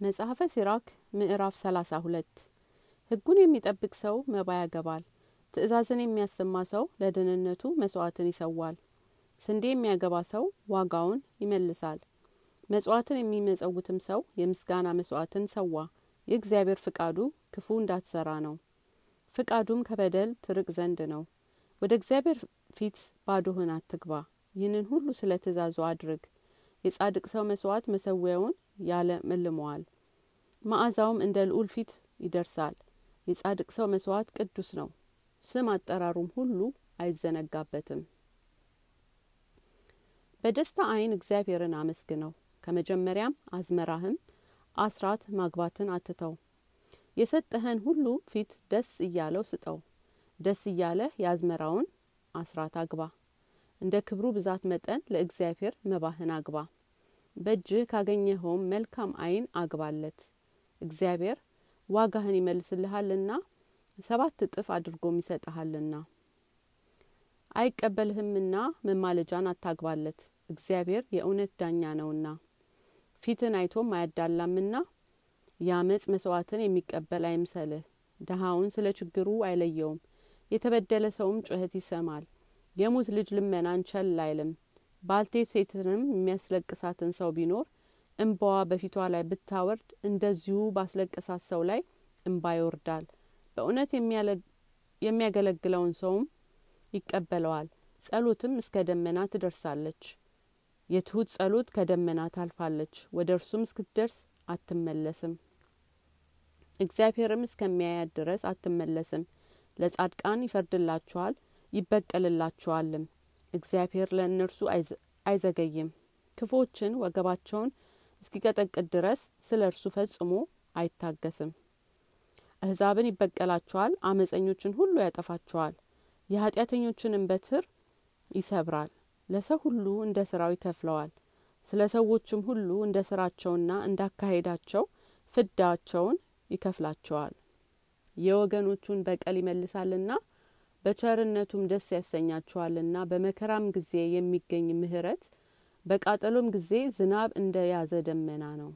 መጽሐፈ ሲራክ ምዕራፍ ሰላሳ ሁለት። ህጉን የሚጠብቅ ሰው መባ ያገባል ትእዛዝን የሚያሰማ ሰው ለደህንነቱ መስዋዕትን ይሰዋል። ስንዴ የሚያገባ ሰው ዋጋውን ይመልሳል። መጽዋዕትን የሚመጸውትም ሰው የምስጋና መስዋዕትን ሰዋ። የእግዚአብሔር ፍቃዱ ክፉ እንዳትሰራ ነው። ፍቃዱም ከበደል ትርቅ ዘንድ ነው። ወደ እግዚአብሔር ፊት ባዶህን አትግባ ይህንን ሁሉ ስለ ትእዛዙ አድርግ የጻድቅ ሰው መስዋዕት መሰዊያውን ያለመልመዋል መዓዛውም እንደ ልዑል ፊት ይደርሳል። የጻድቅ ሰው መስዋዕት ቅዱስ ነው። ስም አጠራሩም ሁሉ አይዘነጋበትም። በደስታ አይን እግዚአብሔርን አመስግነው። ከመጀመሪያም አዝመራህም አስራት ማግባትን አትተው። የሰጠህን ሁሉ ፊት ደስ እያለው ስጠው። ደስ እያለህ የአዝመራውን አስራት አግባ እንደ ክብሩ ብዛት መጠን ለእግዚአብሔር መባህን አግባ። በእጅህ ካገኘኸውም መልካም አይን አግባለት። እግዚአብሔር ዋጋህን ይመልስልሃልና ሰባት እጥፍ አድርጎም ይሰጠሃልና አይቀበልህምና መማለጃን አታግባለት። እግዚአብሔር የእውነት ዳኛ ነውና። ፊትን አይቶም አያዳላምና የአመፅ መስዋዕትን የሚቀበል አይምሰልህ። ደሃውን ስለ ችግሩ አይለየውም። የተበደለ ሰውም ጩኸት ይሰማል የሙት ልጅ ልመናን ቸል አይልም። ባልቴት ሴትንም የሚያስለቅሳትን ሰው ቢኖር እንባዋ በፊቷ ላይ ብታወርድ እንደዚሁ ባስለቀሳት ሰው ላይ እንባ ይወርዳል። በእውነት የሚያገለግለውን ሰውም ይቀበለዋል። ጸሎትም እስከ ደመና ትደርሳለች። የትሁት ጸሎት ከደመና ታልፋለች። ወደ እርሱም እስክትደርስ አትመለስም። እግዚአብሔርም እስከሚያያት ድረስ አትመለስም። ለጻድቃን ይፈርድላቸዋል ይበቀልላቸዋልም እግዚአብሔር ለእነርሱ አይዘገይም። ክፎችን ወገባቸውን እስኪቀጠቅጥ ድረስ ስለ እርሱ ፈጽሞ አይታገስም። አህዛብን ይበቀላቸዋል አመፀኞችን ሁሉ ያጠፋቸዋል የኃጢአተኞችንም በትር ይሰብራል። ለሰው ሁሉ እንደ ስራው ይከፍለዋል። ስለ ሰዎችም ሁሉ እንደ ስራቸውና እንዳካሄዳቸው ፍዳቸውን ይከፍላቸዋል። የወገኖቹን በቀል ይመልሳልና በቸርነቱም ደስ ያሰኛቸዋልና በመከራም ጊዜ የሚገኝ ምህረት በቃጠሎም ጊዜ ዝናብ እንደ ያዘ ደመና ነው